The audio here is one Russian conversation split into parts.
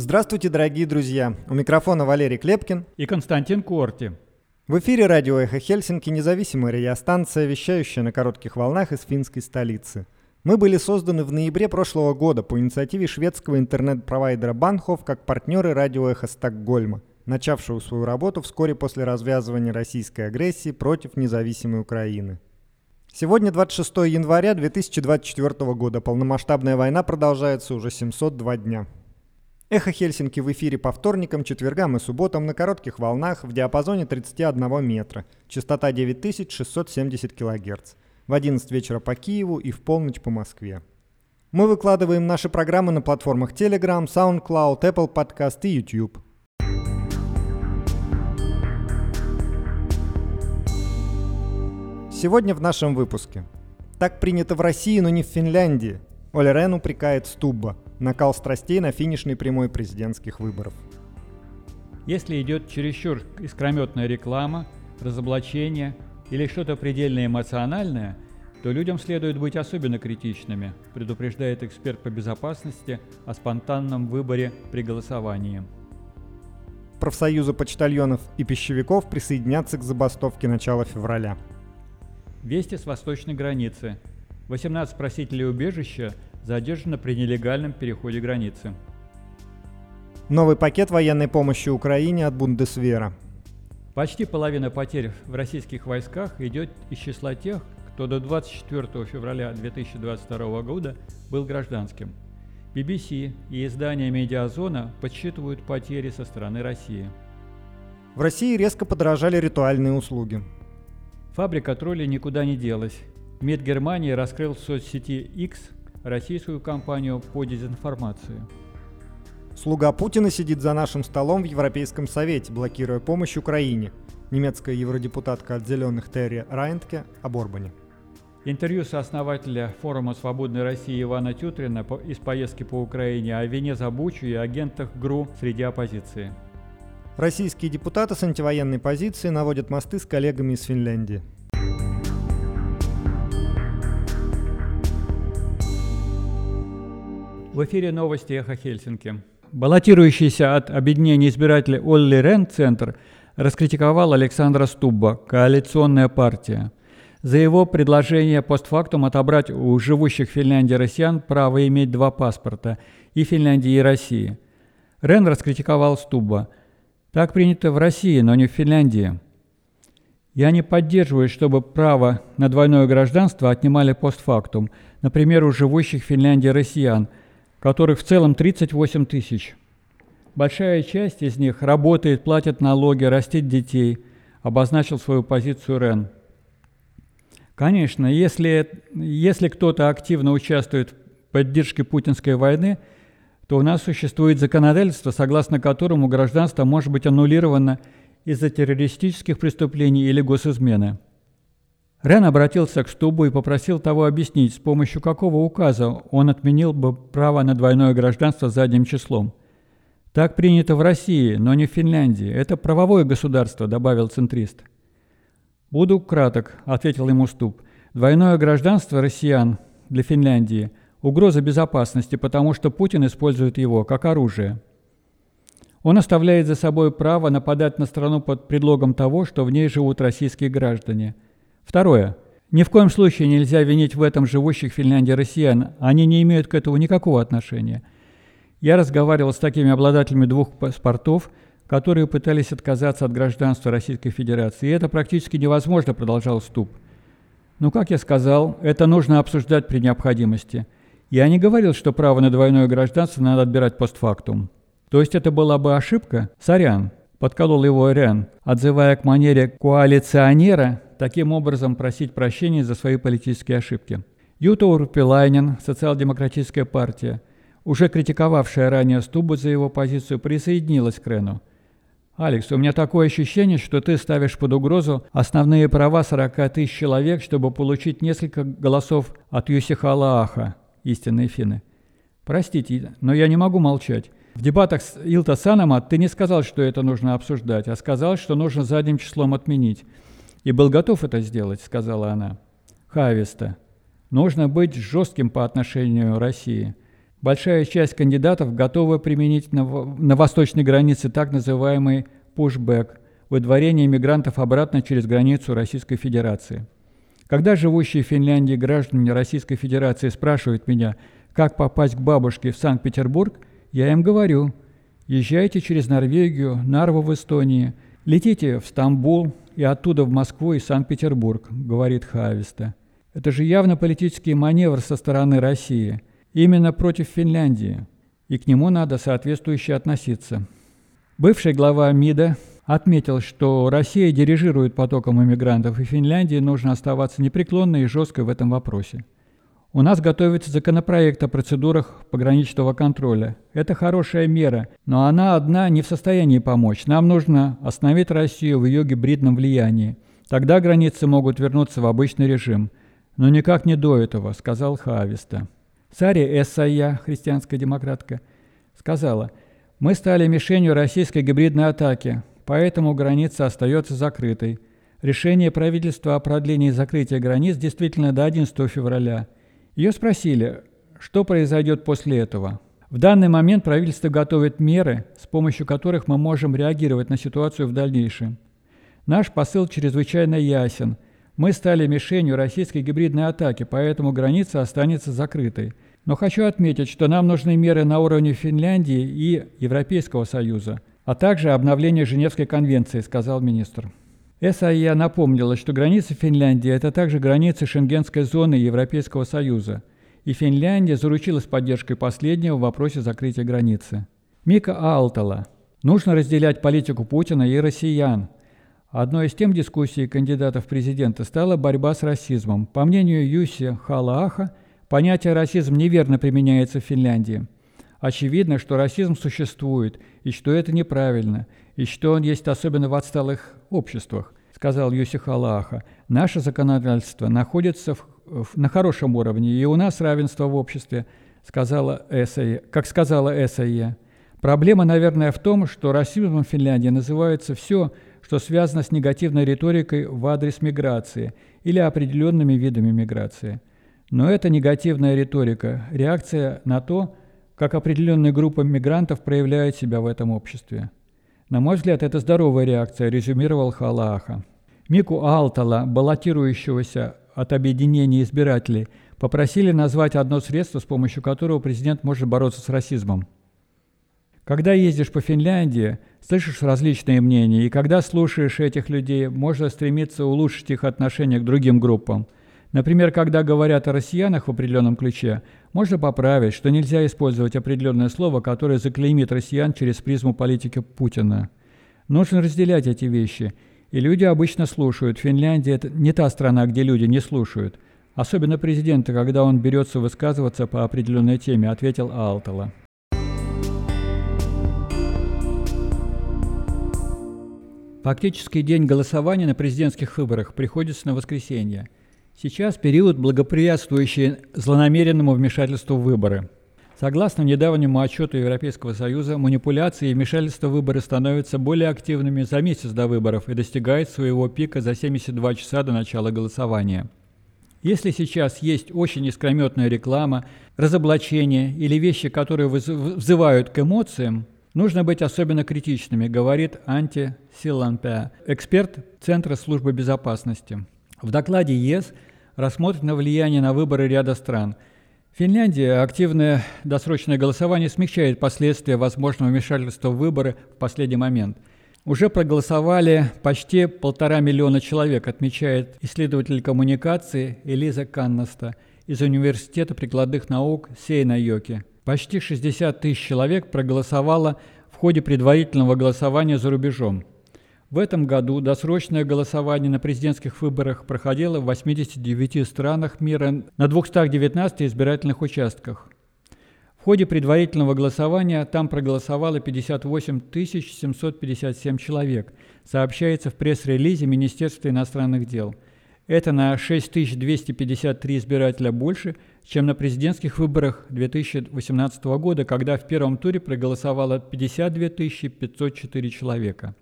Здравствуйте, дорогие друзья! У микрофона Валерий Клепкин и Константин Корти. В эфире радио «Эхо Хельсинки» независимая радиостанция, вещающая на коротких волнах из финской столицы. Мы были созданы в ноябре прошлого года по инициативе шведского интернет-провайдера Банхов как партнеры радио «Эхо Стокгольма, начавшего свою работу вскоре после развязывания российской агрессии против независимой Украины. Сегодня 26 января 2024 года. Полномасштабная война продолжается уже 702 дня. Эхо Хельсинки в эфире по вторникам, четвергам и субботам на коротких волнах в диапазоне 31 метра, частота 9670 кГц, в 11 вечера по Киеву и в полночь по Москве. Мы выкладываем наши программы на платформах Telegram, SoundCloud, Apple Podcast и YouTube. Сегодня в нашем выпуске. Так принято в России, но не в Финляндии. Оля Рен упрекает Стубба – Накал страстей на финишной прямой президентских выборов. Если идет чересчур искрометная реклама, разоблачение или что-то предельно эмоциональное, то людям следует быть особенно критичными, предупреждает эксперт по безопасности о спонтанном выборе при голосовании. Профсоюзы почтальонов и пищевиков присоединятся к забастовке начала февраля. Вести с восточной границы. 18 просителей убежища задержана при нелегальном переходе границы. Новый пакет военной помощи Украине от Бундесвера. Почти половина потерь в российских войсках идет из числа тех, кто до 24 февраля 2022 года был гражданским. BBC и издание «Медиазона» подсчитывают потери со стороны России. В России резко подорожали ритуальные услуги. Фабрика троллей никуда не делась. МИД Германии раскрыл в соцсети X российскую кампанию по дезинформации. Слуга Путина сидит за нашим столом в Европейском Совете, блокируя помощь Украине. Немецкая евродепутатка от «Зеленых» Терри Райнтке об Орбане. Интервью сооснователя форума «Свободной России» Ивана Тютрина из поездки по Украине о вине за Бучу и агентах ГРУ среди оппозиции. Российские депутаты с антивоенной позиции наводят мосты с коллегами из Финляндии. В эфире новости «Эхо Хельсинки». Баллотирующийся от объединения избирателей Олли Рен Центр раскритиковал Александра Стубба, коалиционная партия, за его предложение постфактум отобрать у живущих в Финляндии россиян право иметь два паспорта – и Финляндии, и России. Рен раскритиковал Стубба. Так принято в России, но не в Финляндии. Я не поддерживаю, чтобы право на двойное гражданство отнимали постфактум, например, у живущих в Финляндии россиян – которых в целом 38 тысяч. Большая часть из них работает, платит налоги, растит детей, обозначил свою позицию Рен. Конечно, если, если кто-то активно участвует в поддержке путинской войны, то у нас существует законодательство, согласно которому гражданство может быть аннулировано из-за террористических преступлений или госизмены. Рен обратился к Штубу и попросил того объяснить, с помощью какого указа он отменил бы право на двойное гражданство задним числом. «Так принято в России, но не в Финляндии. Это правовое государство», – добавил центрист. «Буду краток», – ответил ему Стуб. «Двойное гражданство россиян для Финляндии – угроза безопасности, потому что Путин использует его как оружие. Он оставляет за собой право нападать на страну под предлогом того, что в ней живут российские граждане – Второе. Ни в коем случае нельзя винить в этом живущих в Финляндии россиян. Они не имеют к этому никакого отношения. Я разговаривал с такими обладателями двух паспортов, которые пытались отказаться от гражданства Российской Федерации. И это практически невозможно, продолжал Ступ. Ну, как я сказал, это нужно обсуждать при необходимости. Я не говорил, что право на двойное гражданство надо отбирать постфактум. То есть это была бы ошибка? Сорян, подколол его Рен, отзывая к манере коалиционера таким образом просить прощения за свои политические ошибки. Юта Урпилайнен, социал-демократическая партия, уже критиковавшая ранее Стубу за его позицию, присоединилась к Рену. «Алекс, у меня такое ощущение, что ты ставишь под угрозу основные права 40 тысяч человек, чтобы получить несколько голосов от Юсихала Аха, истинные финны. Простите, но я не могу молчать. В дебатах с Илта Санама ты не сказал, что это нужно обсуждать, а сказал, что нужно задним числом отменить. И был готов это сделать, сказала она. Хависта. Нужно быть жестким по отношению России. Большая часть кандидатов готова применить на, на восточной границе так называемый пушбэк – выдворение мигрантов обратно через границу Российской Федерации. Когда живущие в Финляндии граждане Российской Федерации спрашивают меня, как попасть к бабушке в Санкт-Петербург, я им говорю – езжайте через Норвегию, Нарву в Эстонии, летите в Стамбул и оттуда в Москву и Санкт-Петербург, говорит Хависта. Это же явно политический маневр со стороны России, именно против Финляндии, и к нему надо соответствующе относиться. Бывший глава МИДа отметил, что Россия дирижирует потоком иммигрантов, и Финляндии нужно оставаться непреклонной и жесткой в этом вопросе. У нас готовится законопроект о процедурах пограничного контроля. Это хорошая мера, но она одна не в состоянии помочь. Нам нужно остановить Россию в ее гибридном влиянии. Тогда границы могут вернуться в обычный режим. Но никак не до этого, сказал Хависта. Сари Эссая, христианская демократка, сказала, мы стали мишенью российской гибридной атаки, поэтому граница остается закрытой. Решение правительства о продлении закрытия границ действительно до 11 февраля – ее спросили, что произойдет после этого. В данный момент правительство готовит меры, с помощью которых мы можем реагировать на ситуацию в дальнейшем. Наш посыл чрезвычайно ясен. Мы стали мишенью российской гибридной атаки, поэтому граница останется закрытой. Но хочу отметить, что нам нужны меры на уровне Финляндии и Европейского Союза, а также обновление Женевской конвенции, сказал министр. САИА напомнила, что граница Финляндии – это также границы Шенгенской зоны Европейского Союза, и Финляндия заручилась поддержкой последнего в вопросе закрытия границы. Мика Алтала. Нужно разделять политику Путина и россиян. Одной из тем дискуссий кандидатов в президенты стала борьба с расизмом. По мнению Юси Халааха, понятие «расизм» неверно применяется в Финляндии. Очевидно, что расизм существует, и что это неправильно, и что он есть особенно в отсталых обществах, сказал Юсих Аллаха. Наше законодательство находится в, в, на хорошем уровне, и у нас равенство в обществе, сказала Эссая, как сказала Эссая. Проблема, наверное, в том, что расизмом в Финляндии называется все, что связано с негативной риторикой в адрес миграции или определенными видами миграции. Но это негативная риторика, реакция на то, как определенная группа мигрантов проявляет себя в этом обществе. На мой взгляд, это здоровая реакция, резюмировал Халааха. Мику Алтала, баллотирующегося от объединения избирателей, попросили назвать одно средство, с помощью которого президент может бороться с расизмом. Когда ездишь по Финляндии, слышишь различные мнения, и когда слушаешь этих людей, можно стремиться улучшить их отношение к другим группам. Например, когда говорят о россиянах в определенном ключе, можно поправить, что нельзя использовать определенное слово, которое заклеймит россиян через призму политики Путина. Нужно разделять эти вещи. И люди обычно слушают. Финляндия – это не та страна, где люди не слушают. Особенно президента, когда он берется высказываться по определенной теме, ответил Алтала. Фактически день голосования на президентских выборах приходится на воскресенье – Сейчас период, благоприятствующий злонамеренному вмешательству в выборы. Согласно недавнему отчету Европейского Союза, манипуляции и вмешательство в выборы становятся более активными за месяц до выборов и достигают своего пика за 72 часа до начала голосования. Если сейчас есть очень искрометная реклама, разоблачение или вещи, которые взывают к эмоциям, нужно быть особенно критичными, говорит Анти Силанпе, эксперт Центра службы безопасности. В докладе ЕС – рассмотрено влияние на выборы ряда стран. Финляндия активное досрочное голосование смягчает последствия возможного вмешательства в выборы в последний момент. Уже проголосовали почти полтора миллиона человек, отмечает исследователь коммуникации Элиза Каннаста из Университета прикладных наук Сейна-Йоки. Почти 60 тысяч человек проголосовало в ходе предварительного голосования за рубежом. В этом году досрочное голосование на президентских выборах проходило в 89 странах мира на 219 избирательных участках. В ходе предварительного голосования там проголосовало 58 757 человек, сообщается в пресс-релизе Министерства иностранных дел. Это на 6253 избирателя больше, чем на президентских выборах 2018 года, когда в первом туре проголосовало 52 504 человека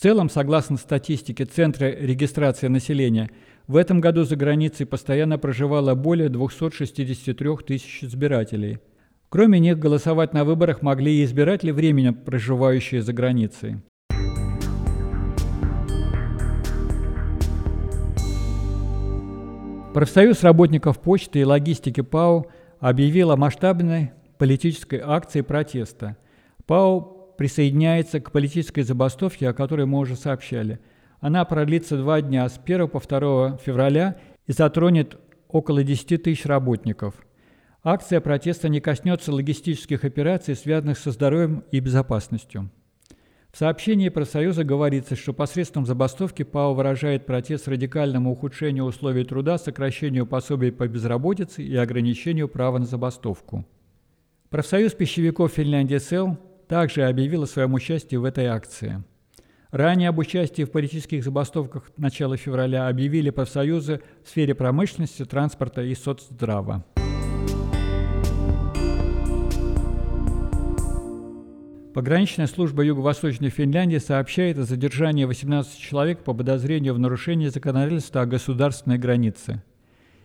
целом, согласно статистике Центра регистрации населения, в этом году за границей постоянно проживало более 263 тысяч избирателей – Кроме них голосовать на выборах могли и избиратели временно проживающие за границей. Профсоюз работников почты и логистики ПАО объявил о масштабной политической акции протеста. ПАО присоединяется к политической забастовке, о которой мы уже сообщали. Она продлится два дня с 1 по 2 февраля и затронет около 10 тысяч работников. Акция протеста не коснется логистических операций, связанных со здоровьем и безопасностью. В сообщении профсоюза говорится, что посредством забастовки ПАО выражает протест радикальному ухудшению условий труда, сокращению пособий по безработице и ограничению права на забастовку. Профсоюз пищевиков Финляндии СЭЛ также объявил о своем участии в этой акции. Ранее об участии в политических забастовках начала февраля объявили профсоюзы в сфере промышленности, транспорта и соцздрава. Пограничная служба Юго-Восточной Финляндии сообщает о задержании 18 человек по подозрению в нарушении законодательства о государственной границе.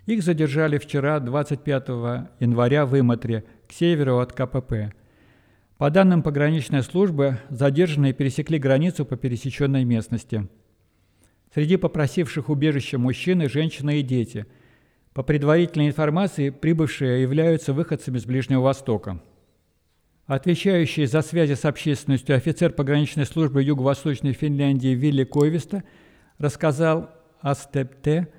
Их задержали вчера, 25 января, в Иматре, к северу от КПП. По данным пограничной службы, задержанные пересекли границу по пересеченной местности. Среди попросивших убежища мужчины, женщины и дети. По предварительной информации, прибывшие являются выходцами с Ближнего Востока. Отвечающий за связи с общественностью офицер пограничной службы Юго-Восточной Финляндии Вилли Койвиста рассказал АСТПТ,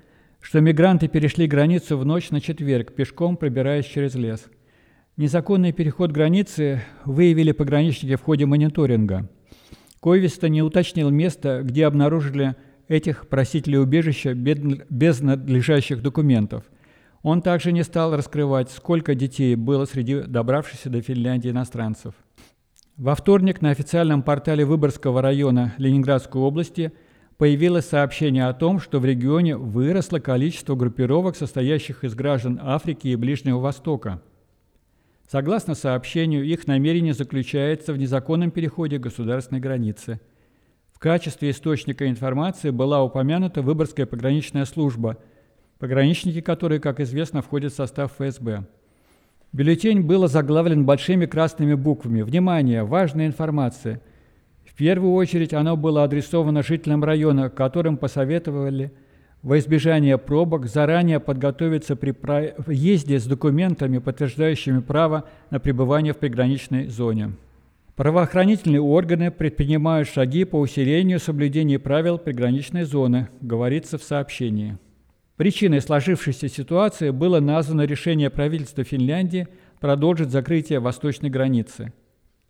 что мигранты перешли границу в ночь на четверг, пешком пробираясь через лес. Незаконный переход границы выявили пограничники в ходе мониторинга. Койвиста не уточнил место, где обнаружили этих просителей убежища без надлежащих документов – он также не стал раскрывать, сколько детей было среди добравшихся до Финляндии иностранцев. Во вторник на официальном портале Выборгского района Ленинградской области появилось сообщение о том, что в регионе выросло количество группировок, состоящих из граждан Африки и Ближнего Востока. Согласно сообщению, их намерение заключается в незаконном переходе государственной границы. В качестве источника информации была упомянута Выборгская пограничная служба – пограничники которые, как известно, входят в состав ФСБ. Бюллетень был заглавлен большими красными буквами. Внимание! Важная информация. В первую очередь оно было адресовано жителям района, которым посоветовали во избежание пробок заранее подготовиться при проезде с документами, подтверждающими право на пребывание в приграничной зоне. Правоохранительные органы предпринимают шаги по усилению соблюдения правил приграничной зоны, говорится в сообщении. Причиной сложившейся ситуации было названо решение правительства Финляндии продолжить закрытие восточной границы.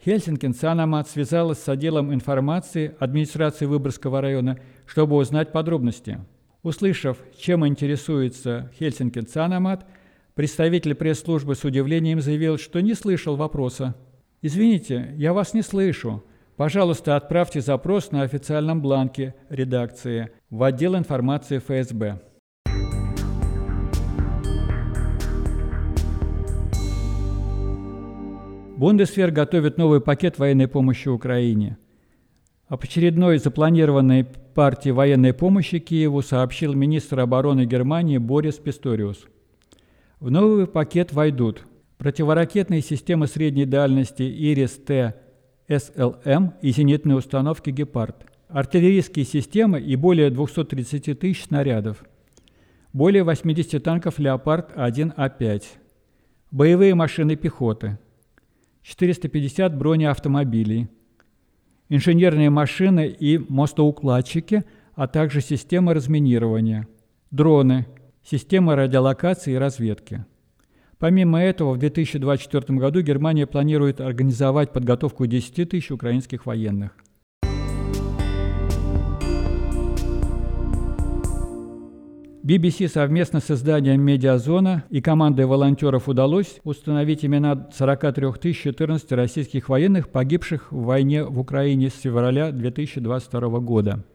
Хельсинкин Санамат связалась с отделом информации администрации Выборгского района, чтобы узнать подробности. Услышав, чем интересуется Хельсинкин Санамат, представитель пресс-службы с удивлением заявил, что не слышал вопроса. «Извините, я вас не слышу. Пожалуйста, отправьте запрос на официальном бланке редакции в отдел информации ФСБ». Бундесвер готовит новый пакет военной помощи Украине. Об очередной запланированной партии военной помощи Киеву сообщил министр обороны Германии Борис Писториус. В новый пакет войдут противоракетные системы средней дальности Ирис-Т, СЛМ и зенитные установки «Гепард», артиллерийские системы и более 230 тысяч снарядов, более 80 танков «Леопард-1А5», боевые машины пехоты – 450 бронеавтомобилей, инженерные машины и мостоукладчики, а также системы разминирования, дроны, системы радиолокации и разведки. Помимо этого, в 2024 году Германия планирует организовать подготовку 10 тысяч украинских военных. BBC совместно с изданием «Медиазона» и командой волонтеров удалось установить имена 43 014 российских военных, погибших в войне в Украине с февраля 2022 года.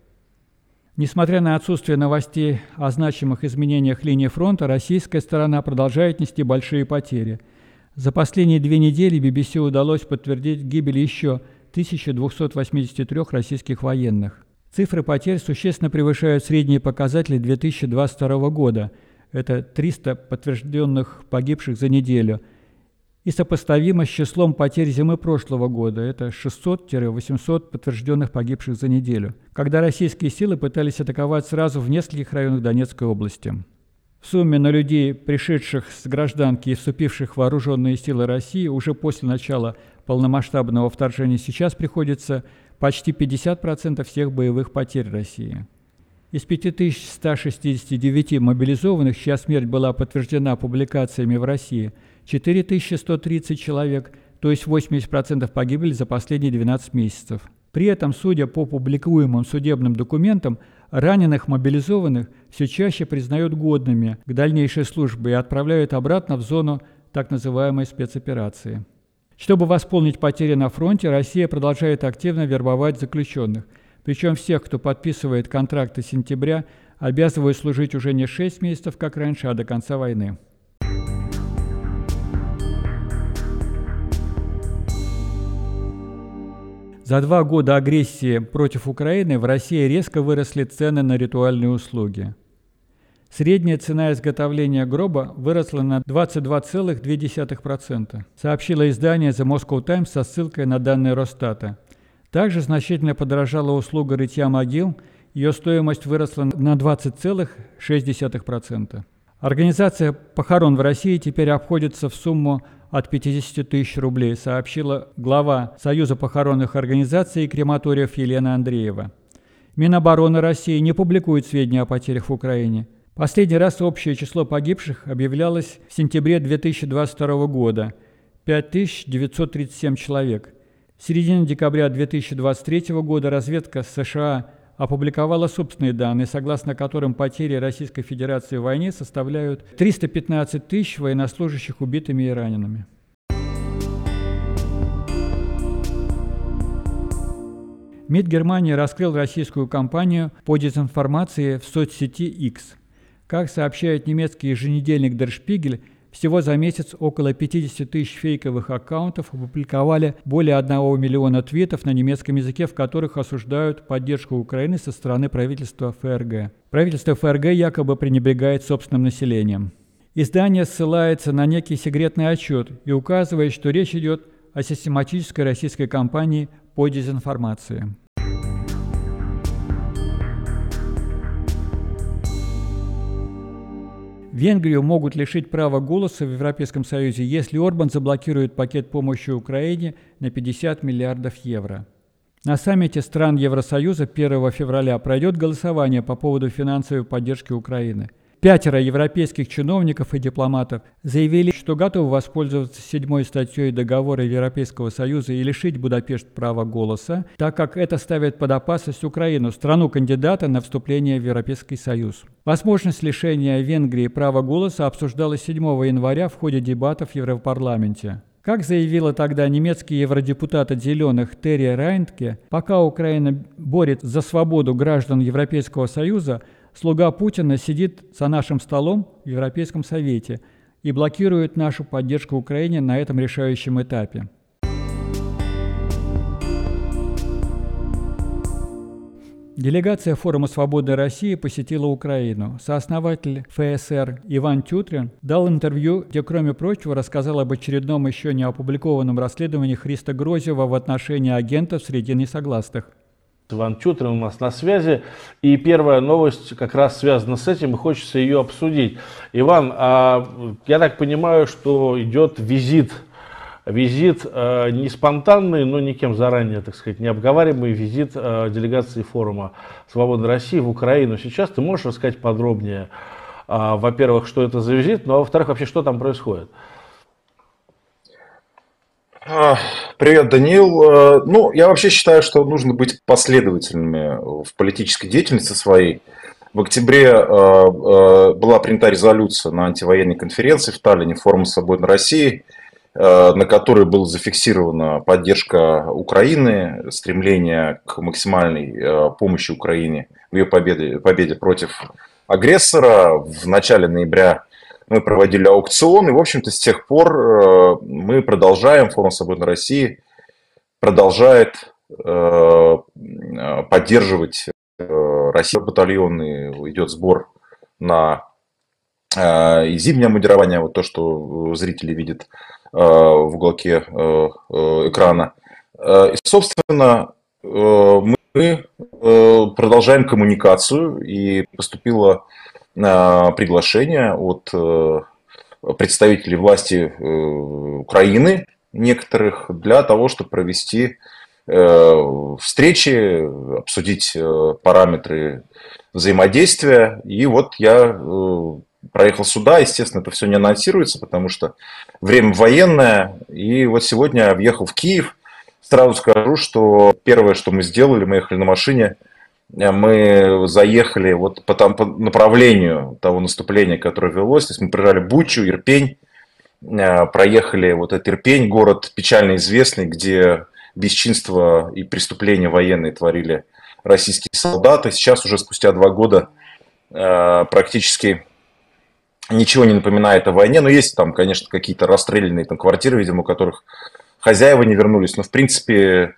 Несмотря на отсутствие новостей о значимых изменениях линии фронта, российская сторона продолжает нести большие потери. За последние две недели BBC удалось подтвердить гибель еще 1283 российских военных – Цифры потерь существенно превышают средние показатели 2022 года. Это 300 подтвержденных погибших за неделю и сопоставимо с числом потерь зимы прошлого года. Это 600-800 подтвержденных погибших за неделю, когда российские силы пытались атаковать сразу в нескольких районах Донецкой области. В сумме на людей, пришедших с гражданки и вступивших в вооруженные силы России уже после начала полномасштабного вторжения сейчас приходится почти 50% всех боевых потерь России. Из 5169 мобилизованных, чья смерть была подтверждена публикациями в России, 4130 человек, то есть 80% погибли за последние 12 месяцев. При этом, судя по публикуемым судебным документам, раненых мобилизованных все чаще признают годными к дальнейшей службе и отправляют обратно в зону так называемой спецоперации. Чтобы восполнить потери на фронте, Россия продолжает активно вербовать заключенных – причем всех, кто подписывает контракты сентября, обязывают служить уже не 6 месяцев, как раньше, а до конца войны. За два года агрессии против Украины в России резко выросли цены на ритуальные услуги. Средняя цена изготовления гроба выросла на 22,2%, сообщило издание The Moscow Times со ссылкой на данные Росстата – также значительно подорожала услуга рытья могил, ее стоимость выросла на 20,6%. Организация похорон в России теперь обходится в сумму от 50 тысяч рублей, сообщила глава Союза похоронных организаций и крематориев Елена Андреева. Минобороны России не публикует сведения о потерях в Украине. Последний раз общее число погибших объявлялось в сентябре 2022 года – 5937 человек – в середине декабря 2023 года разведка США опубликовала собственные данные, согласно которым потери Российской Федерации в войне составляют 315 тысяч военнослужащих убитыми и ранеными. МИД Германии раскрыл российскую кампанию по дезинформации в соцсети X. Как сообщает немецкий еженедельник Der Spiegel, всего за месяц около 50 тысяч фейковых аккаунтов опубликовали более 1 миллиона твитов на немецком языке, в которых осуждают поддержку Украины со стороны правительства ФРГ. Правительство ФРГ якобы пренебрегает собственным населением. Издание ссылается на некий секретный отчет и указывает, что речь идет о систематической российской кампании по дезинформации. Венгрию могут лишить права голоса в Европейском Союзе, если Орбан заблокирует пакет помощи Украине на 50 миллиардов евро. На саммите стран Евросоюза 1 февраля пройдет голосование по поводу финансовой поддержки Украины – Пятеро европейских чиновников и дипломатов заявили, что готовы воспользоваться седьмой статьей договора Европейского Союза и лишить Будапешт права голоса, так как это ставит под опасность Украину, страну-кандидата на вступление в Европейский Союз. Возможность лишения Венгрии права голоса обсуждалась 7 января в ходе дебатов в Европарламенте. Как заявила тогда немецкий евродепутат от «Зеленых» Терри Райнтке, пока Украина борется за свободу граждан Европейского Союза, слуга Путина сидит за нашим столом в Европейском Совете и блокирует нашу поддержку Украине на этом решающем этапе. Делегация Форума Свободной России посетила Украину. Сооснователь ФСР Иван Тютрин дал интервью, где, кроме прочего, рассказал об очередном еще не опубликованном расследовании Христа Грозева в отношении агентов среди несогласных. Иван Чутрин у нас на связи. И первая новость как раз связана с этим, и хочется ее обсудить. Иван, а, я так понимаю, что идет визит, визит э, не спонтанный, но никем заранее, так сказать, не обговариваемый визит э, делегации форума «Свободной России» в Украину. Сейчас ты можешь рассказать подробнее, э, во-первых, что это за визит, ну а во-вторых, вообще, что там происходит? Привет, Даниил. Э, ну, я вообще считаю, что нужно быть последовательными в политической деятельности своей. В октябре э, э, была принята резолюция на антивоенной конференции в Таллине форума «Свободной России», на которой была зафиксирована поддержка Украины, стремление к максимальной помощи Украине в ее победе, победе против агрессора. В начале ноября мы проводили аукцион, и, в общем-то, с тех пор э, мы продолжаем, Форум Свободной России продолжает э, поддерживать э, Россию батальоны, идет сбор на и зимнее мудирование, вот то, что зрители видят в уголке экрана. И, собственно, мы продолжаем коммуникацию, и поступило приглашение от представителей власти Украины некоторых для того, чтобы провести э, встречи, обсудить э, параметры взаимодействия. И вот я э, проехал сюда, естественно, это все не анонсируется, потому что время военное. И вот сегодня въехал в Киев. Сразу скажу, что первое, что мы сделали, мы ехали на машине, мы заехали вот по, там, по направлению того наступления, которое велось. То есть мы проезжали Бучу, Ирпень, Э, проехали вот этот Ирпень, город печально известный, где бесчинство и преступления военные творили российские солдаты. Сейчас уже спустя два года э, практически ничего не напоминает о войне. Но есть там, конечно, какие-то расстрелянные там квартиры, видимо, у которых хозяева не вернулись. Но, в принципе, э,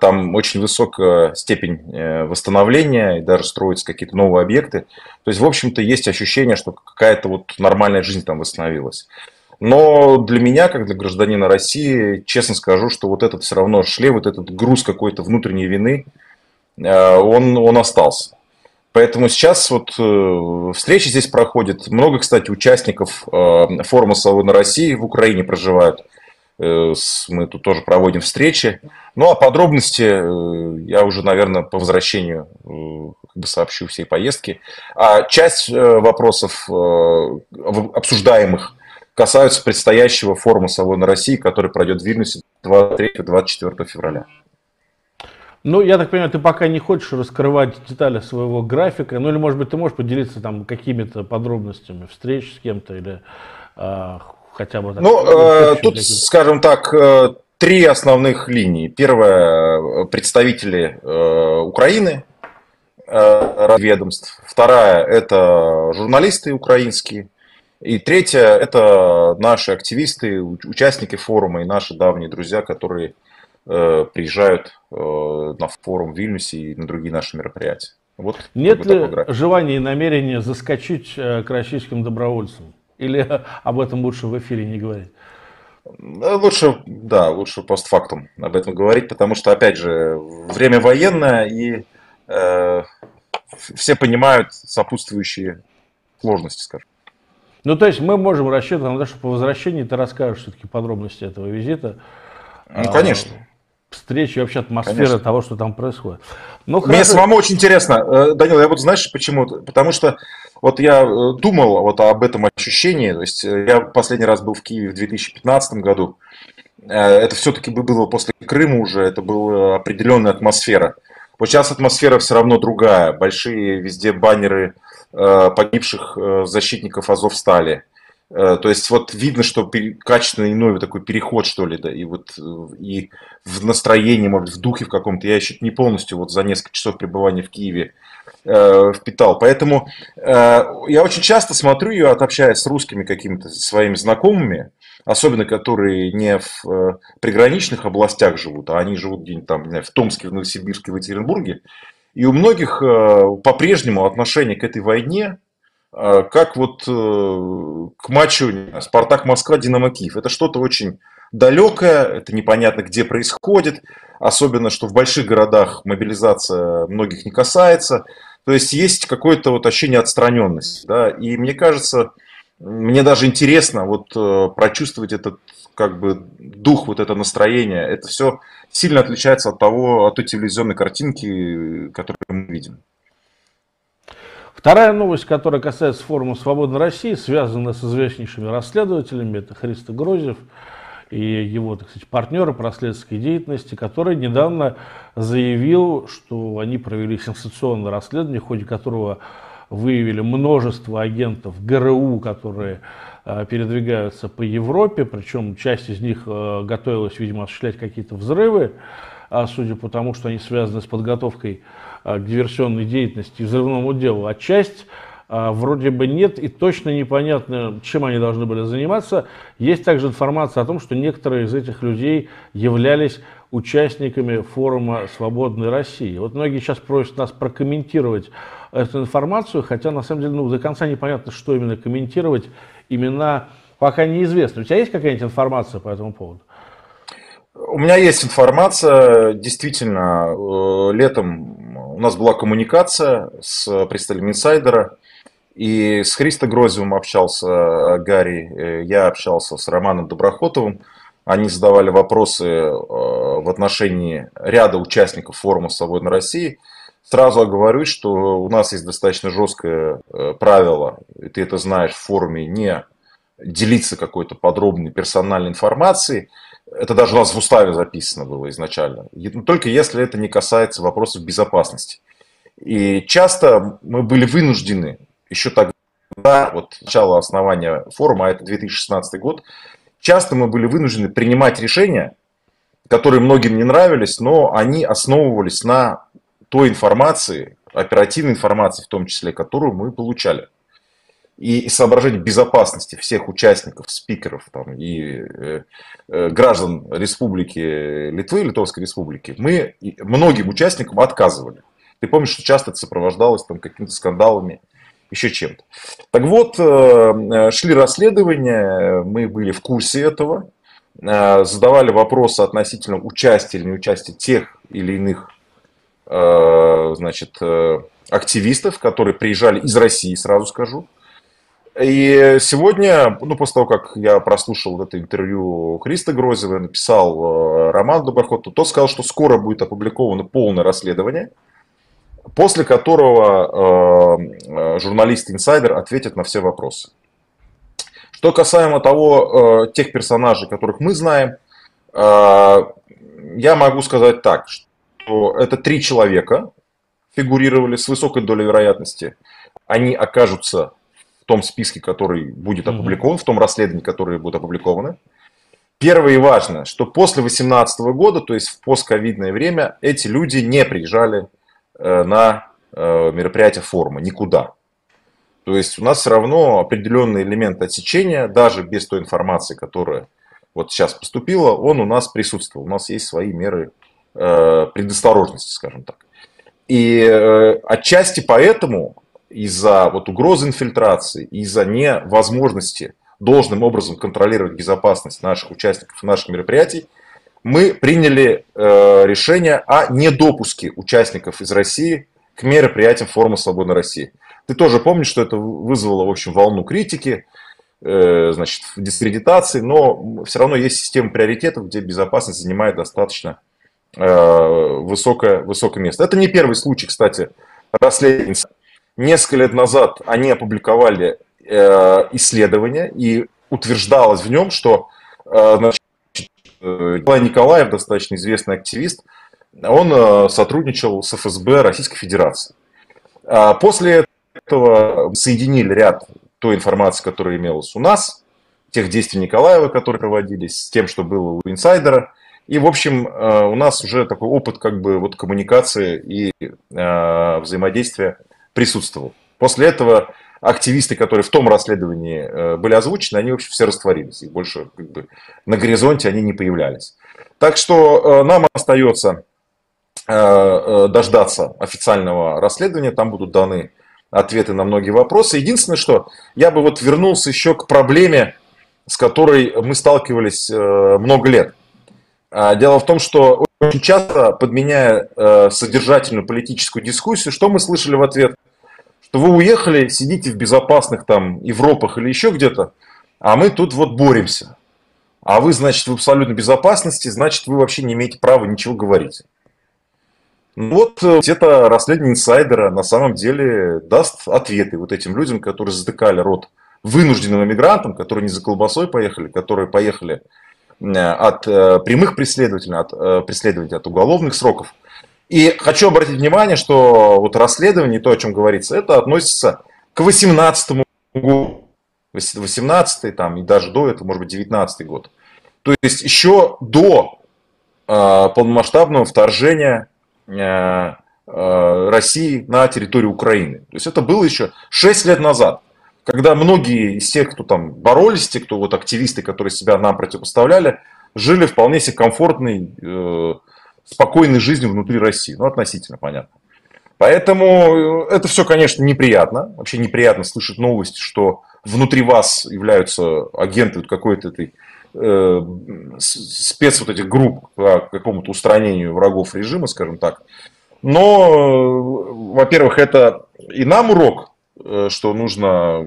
там очень высокая степень восстановления, и даже строятся какие-то новые объекты. То есть, в общем-то, есть ощущение, что какая-то вот нормальная жизнь там восстановилась. Но для меня, как для гражданина России, честно скажу, что вот этот все равно шлейф, вот этот груз какой-то внутренней вины, э, он, он остался. Поэтому сейчас вот э, встречи здесь проходят. Много, кстати, участников э, форума «Свободной России» в Украине проживают. Мы тут тоже проводим встречи. Ну, а подробности я уже, наверное, по возвращению бы сообщу всей поездки. А часть вопросов обсуждаемых касаются предстоящего форума «Свободной России», который пройдет в Вильнюсе 23-24 февраля. Ну, я так понимаю, ты пока не хочешь раскрывать детали своего графика, ну или, может быть, ты можешь поделиться там какими-то подробностями встреч с кем-то или э, хотя бы... Так, ну, э, тут, скажем так, э, три основных линии. Первая э, – представители Украины, э, ведомств. Вторая – это журналисты украинские. И третье, это наши активисты, участники форума и наши давние друзья, которые приезжают на форум в Вильнюсе и на другие наши мероприятия. Вот Нет ли желания и намерения заскочить к российским добровольцам? Или об этом лучше в эфире не говорить? Э, лучше, да, лучше постфактум об этом говорить, потому что, опять же, время военное, и э, все понимают сопутствующие сложности, скажем. Ну, то есть мы можем рассчитывать на то, что по возвращении ты расскажешь все-таки подробности этого визита. Ну, конечно. Встречи, вообще атмосфера конечно. того, что там происходит. Ну, Мне хорошо. самому очень интересно, э, Данил, я вот знаешь почему? Потому что вот я э, думал вот об этом ощущении, то есть э, я последний раз был в Киеве в 2015 году, это все-таки было после Крыма уже, это была определенная атмосфера. Вот сейчас атмосфера все равно другая, большие везде баннеры погибших защитников Азовстали. Э, то есть вот видно, что качественно иной такой переход, что ли, да, и вот и в настроении, может, в духе в каком-то, я еще не полностью вот за несколько часов пребывания в Киеве э, впитал. Поэтому э, я очень часто смотрю ее, общаясь с русскими какими-то своими знакомыми, особенно которые не в э, приграничных областях живут, а они живут где-нибудь там, не знаю, в Томске, в Новосибирске, в Екатеринбурге, и у многих э, по-прежнему отношение к этой войне э, как вот э, к матчу Спартак Москва Динамо Киев. Это что-то очень далекое, это непонятно где происходит, особенно что в больших городах мобилизация многих не касается. То есть есть какое-то вот ощущение отстраненности. Да? И мне кажется, мне даже интересно вот прочувствовать этот как бы дух, вот это настроение, это все сильно отличается от того, от той телевизионной картинки, которую мы видим. Вторая новость, которая касается форума «Свободной России», связана с известнейшими расследователями. Это Христо Грозев и его, так сказать, партнеры по расследовательской деятельности, который недавно заявил, что они провели сенсационное расследование, в ходе которого выявили множество агентов ГРУ, которые Э, передвигаются по Европе, причем часть из них э, готовилась, видимо, осуществлять какие-то взрывы, а судя по тому, что они связаны с подготовкой э, к диверсионной деятельности и взрывному делу, а часть а, вроде бы нет, и точно непонятно, чем они должны были заниматься. Есть также информация о том, что некоторые из этих людей являлись участниками форума «Свободной России». Вот многие сейчас просят нас прокомментировать эту информацию, хотя на самом деле ну, до конца непонятно, что именно комментировать. Имена пока неизвестны. У тебя есть какая-нибудь информация по этому поводу? У меня есть информация. Действительно, э, летом у нас была коммуникация с представителем инсайдера. И с Христо Грозевым общался э, Гарри, э, я общался с Романом Доброхотовым. Они задавали вопросы в отношении ряда участников форума «Свободной России». Сразу оговорюсь, что у нас есть достаточно жесткое правило, и ты это знаешь, в форуме не делиться какой-то подробной персональной информацией. Это даже у нас в уставе записано было изначально. Но только если это не касается вопросов безопасности. И часто мы были вынуждены еще тогда, вот начало основания форума, а это 2016 год, часто мы были вынуждены принимать решения, которые многим не нравились, но они основывались на той информации, оперативной информации в том числе, которую мы получали и, соображений безопасности всех участников, спикеров там, и э, э, граждан Республики Литвы, Литовской Республики, мы многим участникам отказывали. Ты помнишь, что часто это сопровождалось там, какими-то скандалами, еще чем-то. Так вот, э, шли расследования, мы были в курсе этого, э, задавали вопросы относительно участия или неучастия тех или иных э, значит, э, активистов, которые приезжали из России, сразу скажу, и сегодня, ну, после того, как я прослушал это интервью Христа Грозева, написал э, роман Доброход, то тот сказал, что скоро будет опубликовано полное расследование, после которого э, журналист-инсайдер ответит на все вопросы. Что касаемо того, э, тех персонажей, которых мы знаем, э, я могу сказать так, что это три человека фигурировали с высокой долей вероятности. Они окажутся в том списке, который будет опубликован, mm-hmm. в том расследовании, которое будет опубликовано. Первое и важное, что после 2018 года, то есть в постковидное время, эти люди не приезжали э, на э, мероприятия форума никуда. То есть у нас все равно определенный элемент отсечения, даже без той информации, которая вот сейчас поступила, он у нас присутствовал. У нас есть свои меры э, предосторожности, скажем так. И отчасти поэтому из-за вот угрозы инфильтрации, из-за невозможности должным образом контролировать безопасность наших участников наших мероприятий, мы приняли э, решение о недопуске участников из России к мероприятиям форума «Свободной России». Ты тоже помнишь, что это вызвало, в общем, волну критики, э, значит, дискредитации, но все равно есть система приоритетов, где безопасность занимает достаточно э, высокое, высокое место. Это не первый случай, кстати, расследования Несколько лет назад они опубликовали э, исследование, и утверждалось в нем, что э, значит, э, Николай Николаев, достаточно известный активист, он э, сотрудничал с ФСБ Российской Федерации. А после этого соединили ряд той информации, которая имелась у нас, тех действий Николаева, которые проводились, с тем, что было у инсайдера. И, в общем, э, у нас уже такой опыт как бы вот коммуникации и э, взаимодействия присутствовал. После этого активисты, которые в том расследовании э, были озвучены, они вообще все растворились. И больше как бы, на горизонте они не появлялись. Так что э, нам остается э, дождаться официального расследования. Там будут даны ответы на многие вопросы. Единственное, что я бы вот вернулся еще к проблеме, с которой мы сталкивались много лет. А, дело в том, что очень часто, подменяя содержательную политическую дискуссию, что мы слышали в ответ? то вы уехали, сидите в безопасных там Европах или еще где-то, а мы тут вот боремся. А вы, значит, в абсолютной безопасности, значит, вы вообще не имеете права ничего говорить. Ну вот э, это расследование инсайдера на самом деле даст ответы вот этим людям, которые затыкали рот вынужденным иммигрантам, которые не за колбасой поехали, которые поехали э, от э, прямых преследователей, от преследователей, от уголовных сроков, и хочу обратить внимание, что вот расследование, то, о чем говорится, это относится к 18 году. 18 там, и даже до этого, может быть, 19 год. То есть еще до э, полномасштабного вторжения э, России на территории Украины. То есть это было еще 6 лет назад, когда многие из тех, кто там боролись, те, кто вот активисты, которые себя нам противопоставляли, жили вполне себе комфортной, спокойной жизнью внутри России. Ну, относительно, понятно. Поэтому это все, конечно, неприятно. Вообще неприятно слышать новости, что внутри вас являются агенты какой-то этой э, спец вот этих групп по какому-то устранению врагов режима, скажем так. Но, во-первых, это и нам урок, э, что нужно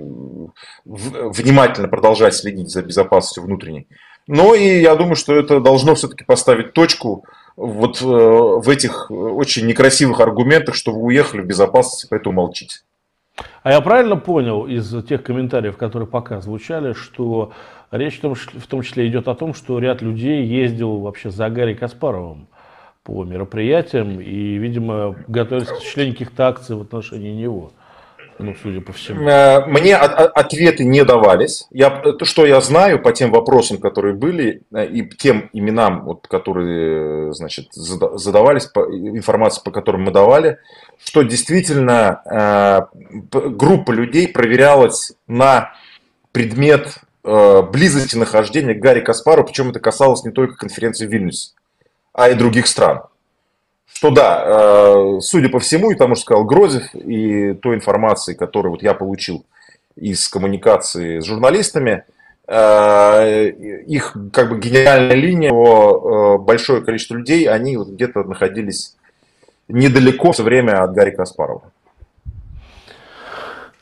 внимательно продолжать следить за безопасностью внутренней. Но и я думаю, что это должно все-таки поставить точку вот э, в этих очень некрасивых аргументах, что вы уехали в безопасности, поэтому молчите. А я правильно понял из тех комментариев, которые пока звучали, что речь в том, в том числе идет о том, что ряд людей ездил вообще за Гарри Каспаровым по мероприятиям и, видимо, готовились к осуществлению каких-то акций в отношении него ну, судя по всему. Э, мне ответы не давались. Я, то, что я знаю по тем вопросам, которые были, э, и тем именам, вот, которые значит, задавались, по, информацию, по которым мы давали, что действительно э, группа людей проверялась на предмет э, близости нахождения Гарри Каспару, причем это касалось не только конференции в Вильнюсе, а и других стран что да, э, судя по всему, и тому, что сказал Грозев, и той информации, которую вот я получил из коммуникации с журналистами, э, их как бы гениальная линия, э, большое количество людей, они вот где-то находились недалеко все время от Гарри Каспарова.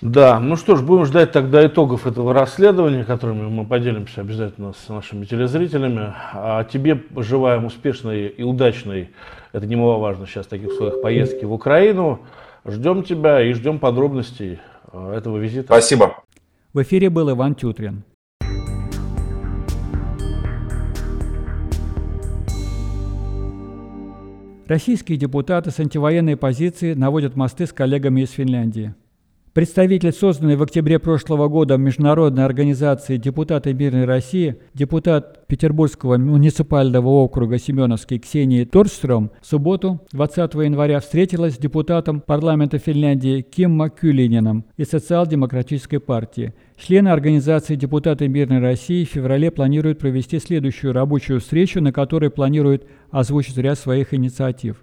Да, ну что ж, будем ждать тогда итогов этого расследования, которыми мы поделимся обязательно с нашими телезрителями. А тебе желаем успешной и удачной, это немаловажно сейчас, таких своих поездки в Украину. Ждем тебя и ждем подробностей э, этого визита. Спасибо. В эфире был Иван Тютрин. Российские депутаты с антивоенной позиции наводят мосты с коллегами из Финляндии. Представитель созданной в октябре прошлого года Международной организации «Депутаты мирной России», депутат Петербургского муниципального округа Семеновский Ксении Торстром в субботу, 20 января, встретилась с депутатом парламента Финляндии Кимма Кюлинином из Социал-демократической партии. Члены организации «Депутаты мирной России» в феврале планируют провести следующую рабочую встречу, на которой планируют озвучить ряд своих инициатив.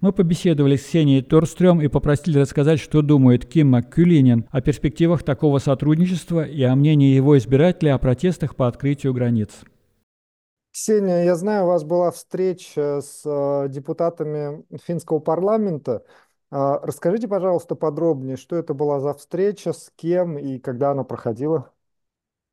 Мы побеседовали с Ксенией Торстрём и попросили рассказать, что думает Ким МакКюлинин о перспективах такого сотрудничества и о мнении его избирателей о протестах по открытию границ. Ксения, я знаю, у вас была встреча с э, депутатами финского парламента. Э, расскажите, пожалуйста, подробнее, что это была за встреча, с кем и когда она проходила?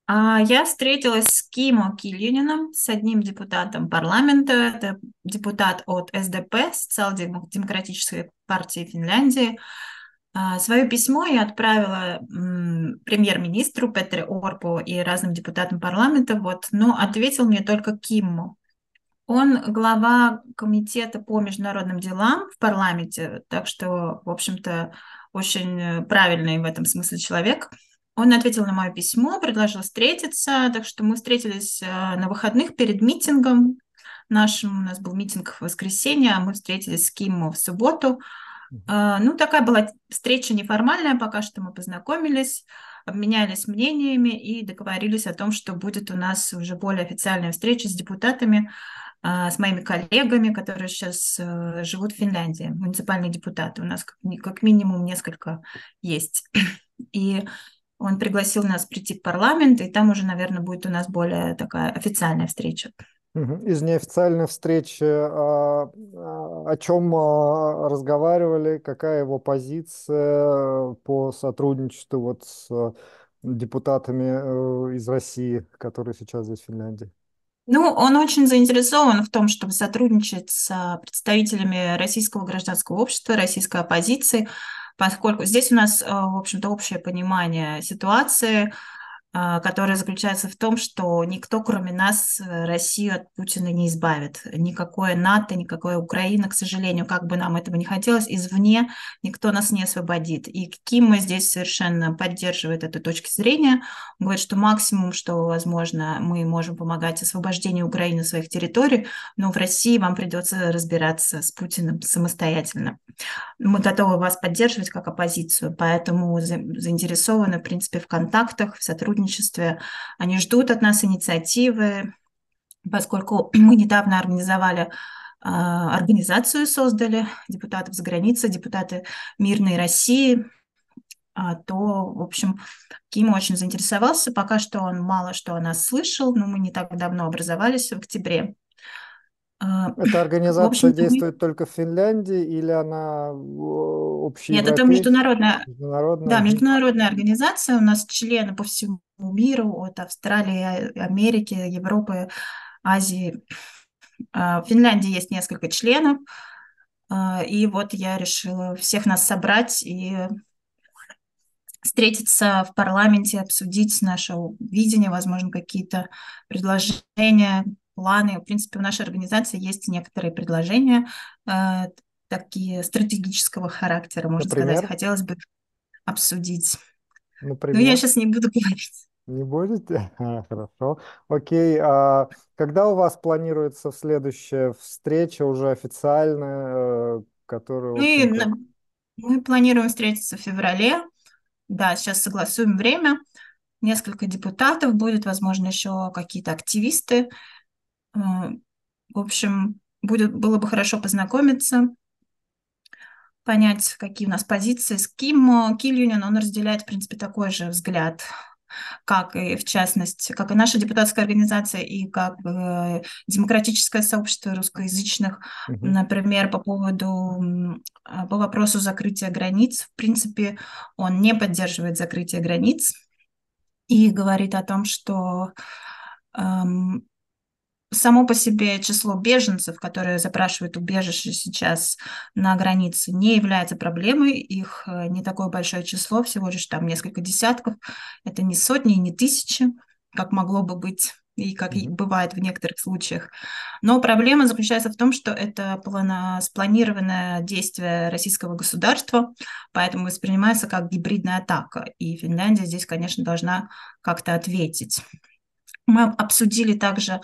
А, я встретилась с Кимо Кильюнином, с одним депутатом парламента, это депутат от СДП, Социал-демократической партии Финляндии. А, свое письмо я отправила премьер-министру Петре Орпу и разным депутатам парламента, вот, но ответил мне только Киммо. Он глава комитета по международным делам в парламенте, так что, в общем-то, очень правильный в этом смысле человек – он ответил на мое письмо, предложил встретиться, так что мы встретились э, на выходных перед митингом нашим. У нас был митинг в воскресенье, а мы встретились с Киммо в субботу. Э, ну, такая была встреча неформальная, пока что мы познакомились, обменялись мнениями и договорились о том, что будет у нас уже более официальная встреча с депутатами, э, с моими коллегами, которые сейчас живут в Финляндии, муниципальные депутаты. У нас как минимум несколько есть. И он пригласил нас прийти в парламент, и там уже, наверное, будет у нас более такая официальная встреча. Из неофициальной встречи а, а, о чем а, разговаривали, какая его позиция по сотрудничеству вот с депутатами э, из России, которые сейчас здесь в Финляндии? Ну, он очень заинтересован в том, чтобы сотрудничать с представителями российского гражданского общества, российской оппозиции, поскольку здесь у нас, э, в общем-то, общее понимание ситуации. А, которая заключается в том, что никто, кроме нас, э, Россию от Путина не избавит. Никакое НАТО, никакое Украина, к сожалению, как бы нам этого не хотелось, извне никто нас не освободит. И Ким здесь совершенно поддерживает эту точку зрения. Он говорит, что максимум, что возможно, мы можем помогать освобождению Украины своих территорий, но в России вам придется разбираться с Путиным самостоятельно. Мы готовы вас поддерживать как оппозицию, поэтому заинтересованы, в принципе, в контактах, в сотрудничестве. Они ждут от нас инициативы, поскольку мы недавно организовали а, организацию создали депутатов за границей, депутаты мирной России, а, то, в общем, Ким очень заинтересовался. Пока что он мало что о нас слышал, но мы не так давно образовались, в октябре. А, Эта организация общем, действует мы... только в Финляндии или она общая? Нет, это международная, международная... Да, международная организация. У нас члены по всему миру, от Австралии, Америки, Европы, Азии. А, в Финляндии есть несколько членов. А, и вот я решила всех нас собрать и встретиться в парламенте, обсудить наше видение, возможно, какие-то предложения, планы. В принципе, в нашей организации есть некоторые предложения, э, такие стратегического характера, можно Например? сказать. Хотелось бы обсудить. Например? Но я сейчас не буду говорить. Не будете? А, хорошо. Окей. А когда у вас планируется следующая встреча уже официальная, э, которую... Мы, мы планируем встретиться в феврале. Да, сейчас согласуем время. Несколько депутатов будет, возможно, еще какие-то активисты. Э, в общем, будет, было бы хорошо познакомиться, понять, какие у нас позиции. С Ким Кильюнин, он разделяет, в принципе, такой же взгляд, как и, в частности, как и наша депутатская организация, и как э, демократическое сообщество русскоязычных, угу. например, по поводу, по вопросу закрытия границ. В принципе, он не поддерживает закрытие границ и говорит о том, что эм, само по себе число беженцев, которые запрашивают убежище сейчас на границе, не является проблемой. Их э, не такое большое число, всего лишь там несколько десятков. Это не сотни, не тысячи, как могло бы быть и как mm-hmm. бывает в некоторых случаях. Но проблема заключается в том, что это плана, спланированное действие российского государства, поэтому воспринимается как гибридная атака. И Финляндия здесь, конечно, должна как-то ответить. Мы обсудили также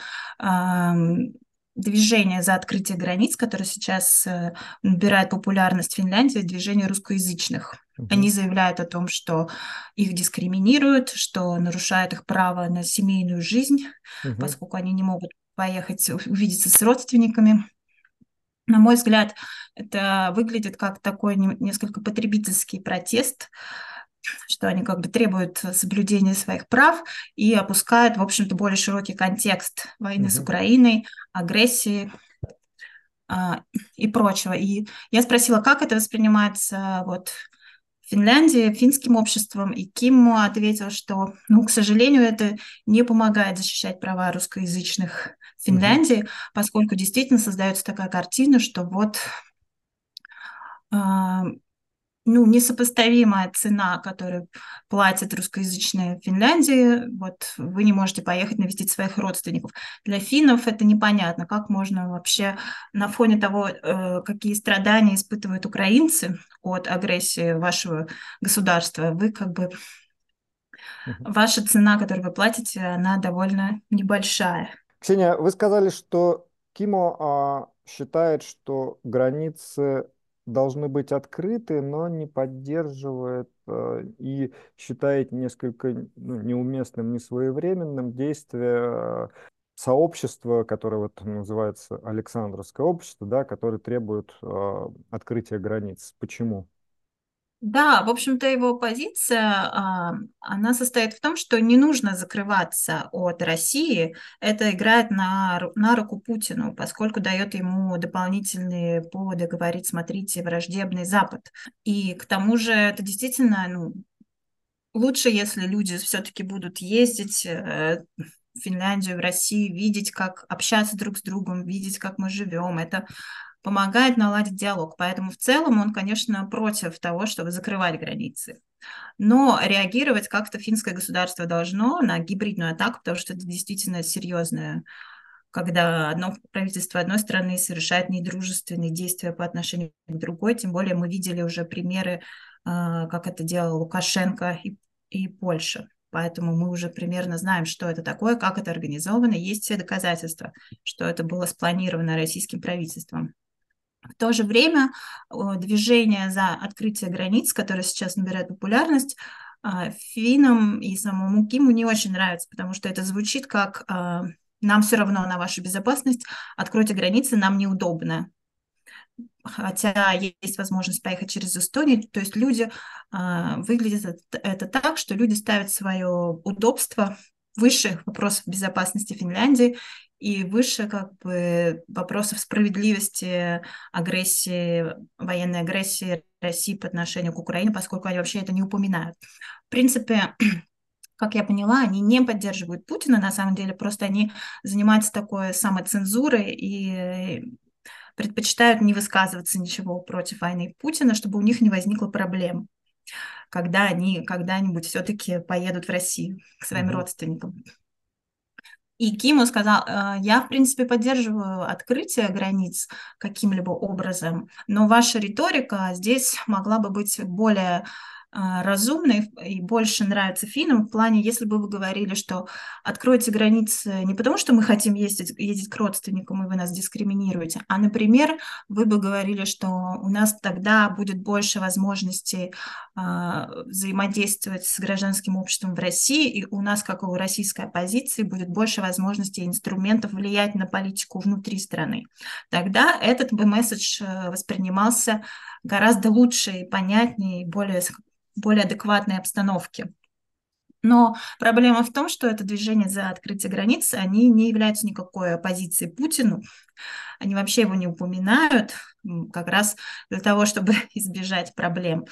движение за открытие границ, которое сейчас э, набирает популярность в Финляндии, движение русскоязычных. Они заявляют о том, что их дискриминируют, что нарушают их право на семейную жизнь, uh-huh. поскольку они не могут поехать увидеться с родственниками. На мой взгляд, это выглядит как такой несколько потребительский протест, что они как бы требуют соблюдения своих прав и опускают, в общем-то, более широкий контекст войны mm-hmm. с Украиной, агрессии а, и прочего. И я спросила, как это воспринимается вот в Финляндии, финским обществом, и Ким ответил, что, ну, к сожалению, это не помогает защищать права русскоязычных в Финляндии, mm-hmm. поскольку действительно создается такая картина, что вот а, ну, несопоставимая цена, которую платят русскоязычные в Финляндии. Вот вы не можете поехать навестить своих родственников. Для финнов это непонятно, как можно вообще на фоне того, э, какие страдания испытывают украинцы от агрессии вашего государства, вы как бы ваша цена, которую вы платите, она довольно небольшая. Ксения, вы сказали, что Кимо а, считает, что границы должны быть открыты, но не поддерживает э, и считает несколько ну, неуместным, несвоевременным действие э, сообщества, которое вот называется Александровское общество, да, которое требует э, открытия границ. Почему? Да, в общем-то, его позиция, а, она состоит в том, что не нужно закрываться от России. Это играет на, на руку Путину, поскольку дает ему дополнительные поводы говорить, смотрите, враждебный Запад. И к тому же это действительно ну, лучше, если люди все-таки будут ездить э, в Финляндию, в Россию, видеть, как общаться друг с другом, видеть, как мы живем. Это помогает наладить диалог. Поэтому в целом он, конечно, против того, чтобы закрывать границы. Но реагировать как-то финское государство должно на гибридную атаку, потому что это действительно серьезная когда одно правительство одной страны совершает недружественные действия по отношению к другой, тем более мы видели уже примеры, а, как это делал Лукашенко и, и Польша. Поэтому мы уже примерно знаем, что это такое, как это организовано. Есть все доказательства, что это было спланировано российским правительством. В то же время движение за открытие границ, которое сейчас набирает популярность, а, финнам и самому Киму не очень нравится, потому что это звучит как а, нам все равно на вашу безопасность, откройте границы, нам неудобно. Хотя есть возможность поехать через Эстонию, то есть люди, э, выглядит это так, что люди ставят свое удобство выше вопросов безопасности Финляндии и выше как бы вопросов справедливости, агрессии, военной агрессии России по отношению к Украине, поскольку они вообще это не упоминают. В принципе, как я поняла, они не поддерживают Путина, на самом деле, просто они занимаются такой самоцензурой и предпочитают не высказываться ничего против войны Путина, чтобы у них не возникло проблем, когда они когда-нибудь все-таки поедут в Россию к своим mm-hmm. родственникам. И Киму сказал, «Э, я, в принципе, поддерживаю открытие границ каким-либо образом, но ваша риторика здесь могла бы быть более а, разумный и больше нравится финнам в плане, если бы вы говорили, что откройте границы не потому, что мы хотим ездить, ездить к родственникам, и вы нас дискриминируете, а, например, вы бы говорили, что у нас тогда будет больше возможностей э, взаимодействовать с гражданским обществом в России, и у нас, как у российской оппозиции, будет больше возможностей и инструментов влиять на политику внутри страны. Тогда этот бы месседж э, воспринимался гораздо лучше и понятнее, и более более адекватной обстановке. Но проблема в том, что это движение за открытие границ, они не являются никакой оппозицией Путину. Они вообще его не упоминают, как раз для того, чтобы избежать проблем.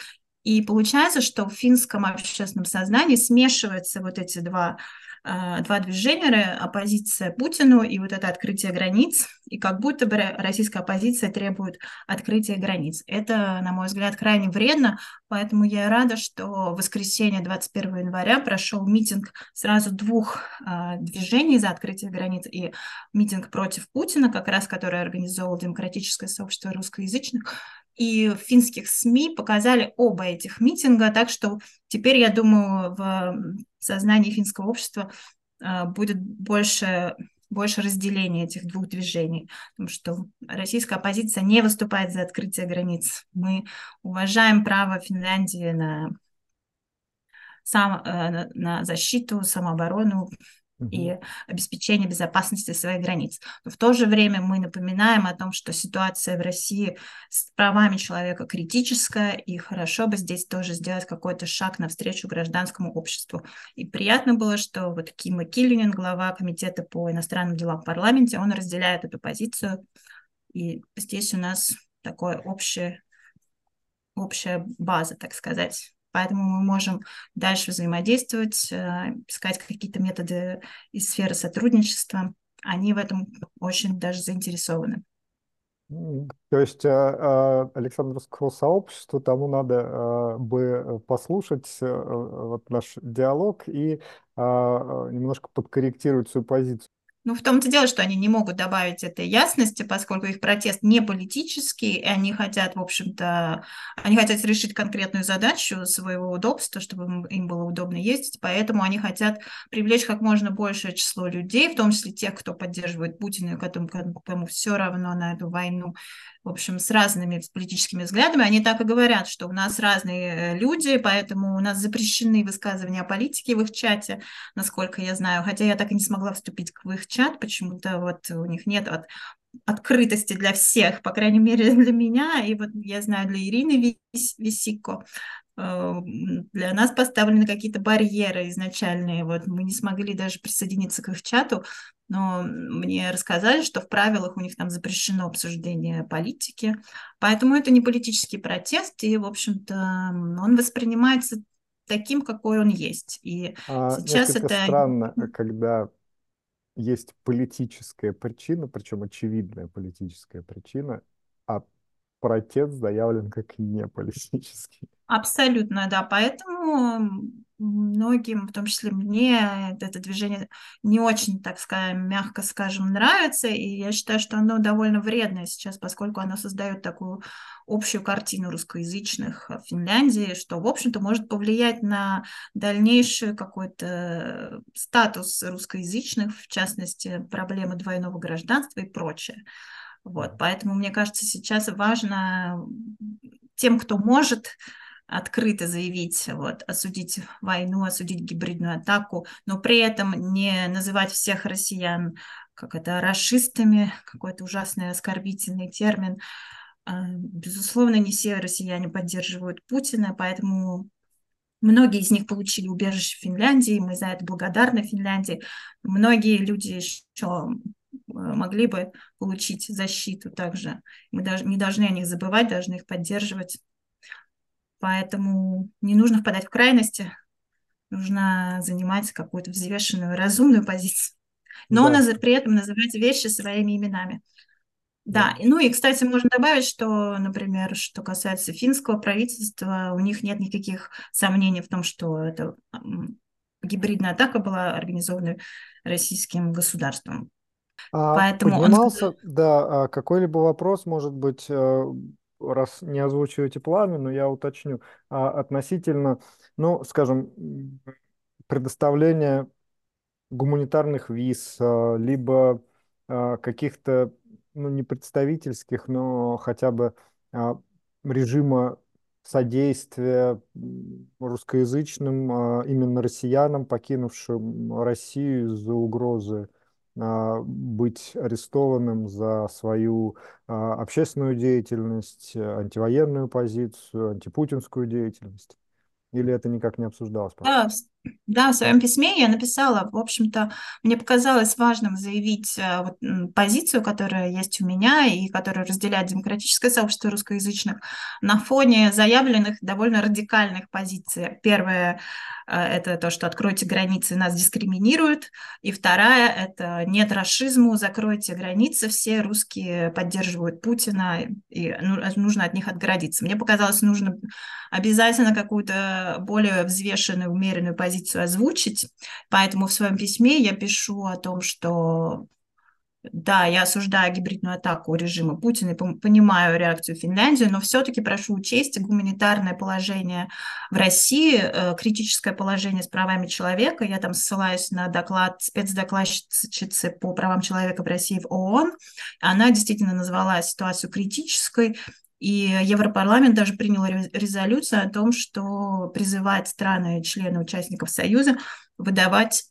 И получается, что в финском общественном сознании смешиваются вот эти два два движения, оппозиция Путину и вот это открытие границ, и как будто бы российская оппозиция требует открытия границ. Это, на мой взгляд, крайне вредно, поэтому я рада, что в воскресенье 21 января прошел митинг сразу двух э, движений за открытие границ и митинг против Путина, как раз который организовал Демократическое сообщество русскоязычных, и финских СМИ показали оба этих митинга, так что теперь, я думаю, в сознании финского общества а, будет больше, больше разделения этих двух движений, потому что российская оппозиция не выступает за открытие границ. Мы уважаем право Финляндии на, сам, э, на защиту, самооборону, и обеспечение безопасности своих границ. Но в то же время мы напоминаем о том, что ситуация в России с правами человека критическая, и хорошо бы здесь тоже сделать какой-то шаг навстречу гражданскому обществу. И приятно было, что вот Кима Киллинен, глава комитета по иностранным делам в парламенте, он разделяет эту позицию. И здесь у нас такое общее, общая база, так сказать. Поэтому мы можем дальше взаимодействовать, э, искать какие-то методы из сферы сотрудничества. Они в этом очень даже заинтересованы. То есть э, э, Александровскому сообществу тому надо бы послушать вот наш диалог и немножко подкорректировать свою позицию. Ну, в том-то дело, что они не могут добавить этой ясности, поскольку их протест не политический, и они хотят, в общем-то, они хотят решить конкретную задачу своего удобства, чтобы им было удобно ездить, поэтому они хотят привлечь как можно большее число людей, в том числе тех, кто поддерживает Путина, и кому, кому все равно на эту войну, в общем, с разными политическими взглядами, они так и говорят, что у нас разные э, люди, поэтому у нас запрещены высказывания о политике в их чате, насколько я знаю, хотя я так и не смогла вступить в их чат, почему-то вот у них нет от открытости для всех, по крайней мере для меня, и вот я знаю для Ирины Висико, для нас поставлены какие-то барьеры изначальные, вот мы не смогли даже присоединиться к их чату, но мне рассказали, что в правилах у них там запрещено обсуждение политики, поэтому это не политический протест, и, в общем-то, он воспринимается таким, какой он есть. И а, сейчас это... странно, когда есть политическая причина, причем очевидная политическая причина, а протест заявлен как неполитический. Абсолютно, да. Поэтому многим, в том числе мне, это движение не очень, так скажем, мягко скажем, нравится. И я считаю, что оно довольно вредное сейчас, поскольку оно создает такую общую картину русскоязычных в Финляндии, что, в общем-то, может повлиять на дальнейший какой-то статус русскоязычных, в частности, проблемы двойного гражданства и прочее. Вот, поэтому, мне кажется, сейчас важно тем, кто может, открыто заявить, вот, осудить войну, осудить гибридную атаку, но при этом не называть всех россиян как это расистами, какой-то ужасный оскорбительный термин. А, безусловно, не все россияне поддерживают Путина, поэтому Многие из них получили убежище в Финляндии, мы за это благодарны Финляндии. Многие люди еще могли бы получить защиту также. Мы даже не должны о них забывать, должны их поддерживать. Поэтому не нужно впадать в крайности, нужно занимать какую-то взвешенную, разумную позицию. Но да. при этом называть вещи своими именами. Да, да. ну и, кстати, можно добавить, что, например, что касается финского правительства, у них нет никаких сомнений в том, что это гибридная атака была организована российским государством. А Поэтому поднимался, он... да, а какой-либо вопрос, может быть, э, раз не озвучиваете планы, но я уточню, а относительно, ну, скажем, предоставления гуманитарных виз, а, либо а, каких-то, ну, не представительских, но хотя бы а, режима содействия русскоязычным, именно россиянам, покинувшим Россию из-за угрозы быть арестованным за свою а, общественную деятельность, антивоенную позицию, антипутинскую деятельность? Или это никак не обсуждалось? Да, да, в своем письме я написала, в общем-то, мне показалось важным заявить э, вот, позицию, которая есть у меня и которую разделяет демократическое сообщество русскоязычных на фоне заявленных довольно радикальных позиций. Первое э, – это то, что откройте границы, нас дискриминируют. И вторая – это нет расизму, закройте границы, все русские поддерживают Путина, и ну, нужно от них отгородиться. Мне показалось, нужно обязательно какую-то более взвешенную, умеренную позицию позицию озвучить. Поэтому в своем письме я пишу о том, что да, я осуждаю гибридную атаку режима Путина и понимаю реакцию Финляндии, но все-таки прошу учесть гуманитарное положение в России, э, критическое положение с правами человека. Я там ссылаюсь на доклад спецдокладчицы по правам человека в России в ООН. Она действительно назвала ситуацию критической, и Европарламент даже принял резолюцию о том, что призывает страны, члены участников Союза выдавать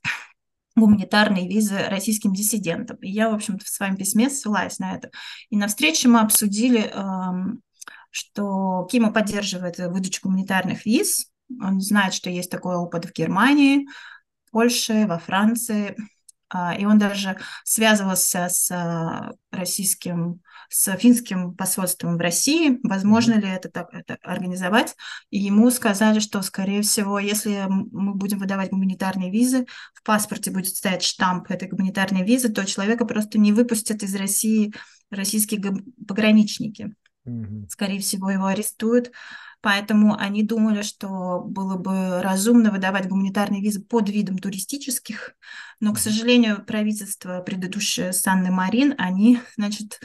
гуманитарные визы российским диссидентам. И я, в общем-то, в своем письме ссылаюсь на это. И на встрече мы обсудили, эм, что Кима поддерживает выдачу гуманитарных виз. Он знает, что есть такой опыт в Германии, Польше, во Франции. А, и он даже связывался с а, российским, с финским посольством в России, возможно ли это так это организовать. И ему сказали, что, скорее всего, если мы будем выдавать гуманитарные визы, в паспорте будет стоять штамп этой гуманитарной визы, то человека просто не выпустят из России российские пограничники. Скорее всего, его арестуют. Поэтому они думали, что было бы разумно выдавать гуманитарные визы под видом туристических, но, к сожалению, правительство предыдущее Санны Марин, они, значит,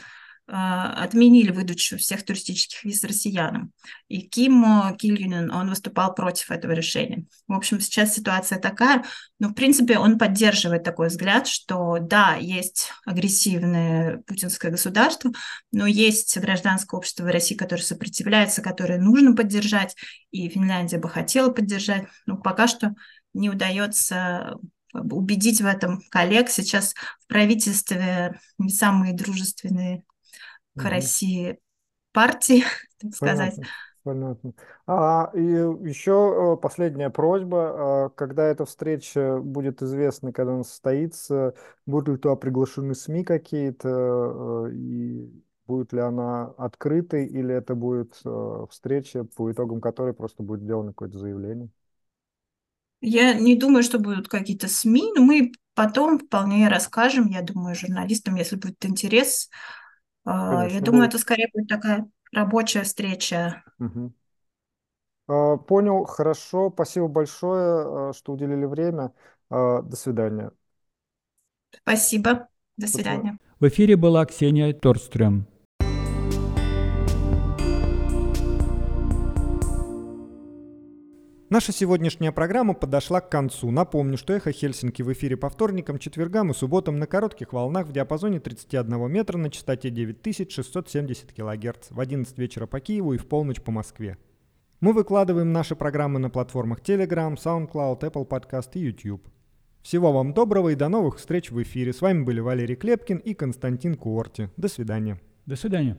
отменили выдачу всех туристических виз россиянам. И Ким Кильюнен, он выступал против этого решения. В общем, сейчас ситуация такая, но, в принципе, он поддерживает такой взгляд, что да, есть агрессивное путинское государство, но есть гражданское общество в России, которое сопротивляется, которое нужно поддержать, и Финляндия бы хотела поддержать, но пока что не удается убедить в этом коллег. Сейчас в правительстве не самые дружественные к России партии, так сказать. Понятно. А, и еще э, последняя просьба. А, когда эта встреча будет известна, когда она состоится, будут ли туда приглашены СМИ какие-то, э, и будет ли она открытой, или это будет э, встреча, по итогам которой просто будет сделано какое-то заявление? Я не думаю, что будут какие-то СМИ, но мы потом вполне расскажем, я думаю, журналистам, если будет интерес, Конечно, Я думаю, было. это скорее будет такая рабочая встреча. А, Понял, хорошо. Спасибо большое, а, что уделили время. А, До свидания. Спасибо. До свидания. В эфире была Ксения Торстрöm. Наша сегодняшняя программа подошла к концу. Напомню, что «Эхо Хельсинки» в эфире по вторникам, четвергам и субботам на коротких волнах в диапазоне 31 метра на частоте 9670 кГц в 11 вечера по Киеву и в полночь по Москве. Мы выкладываем наши программы на платформах Telegram, SoundCloud, Apple Podcast и YouTube. Всего вам доброго и до новых встреч в эфире. С вами были Валерий Клепкин и Константин Куорти. До свидания. До свидания.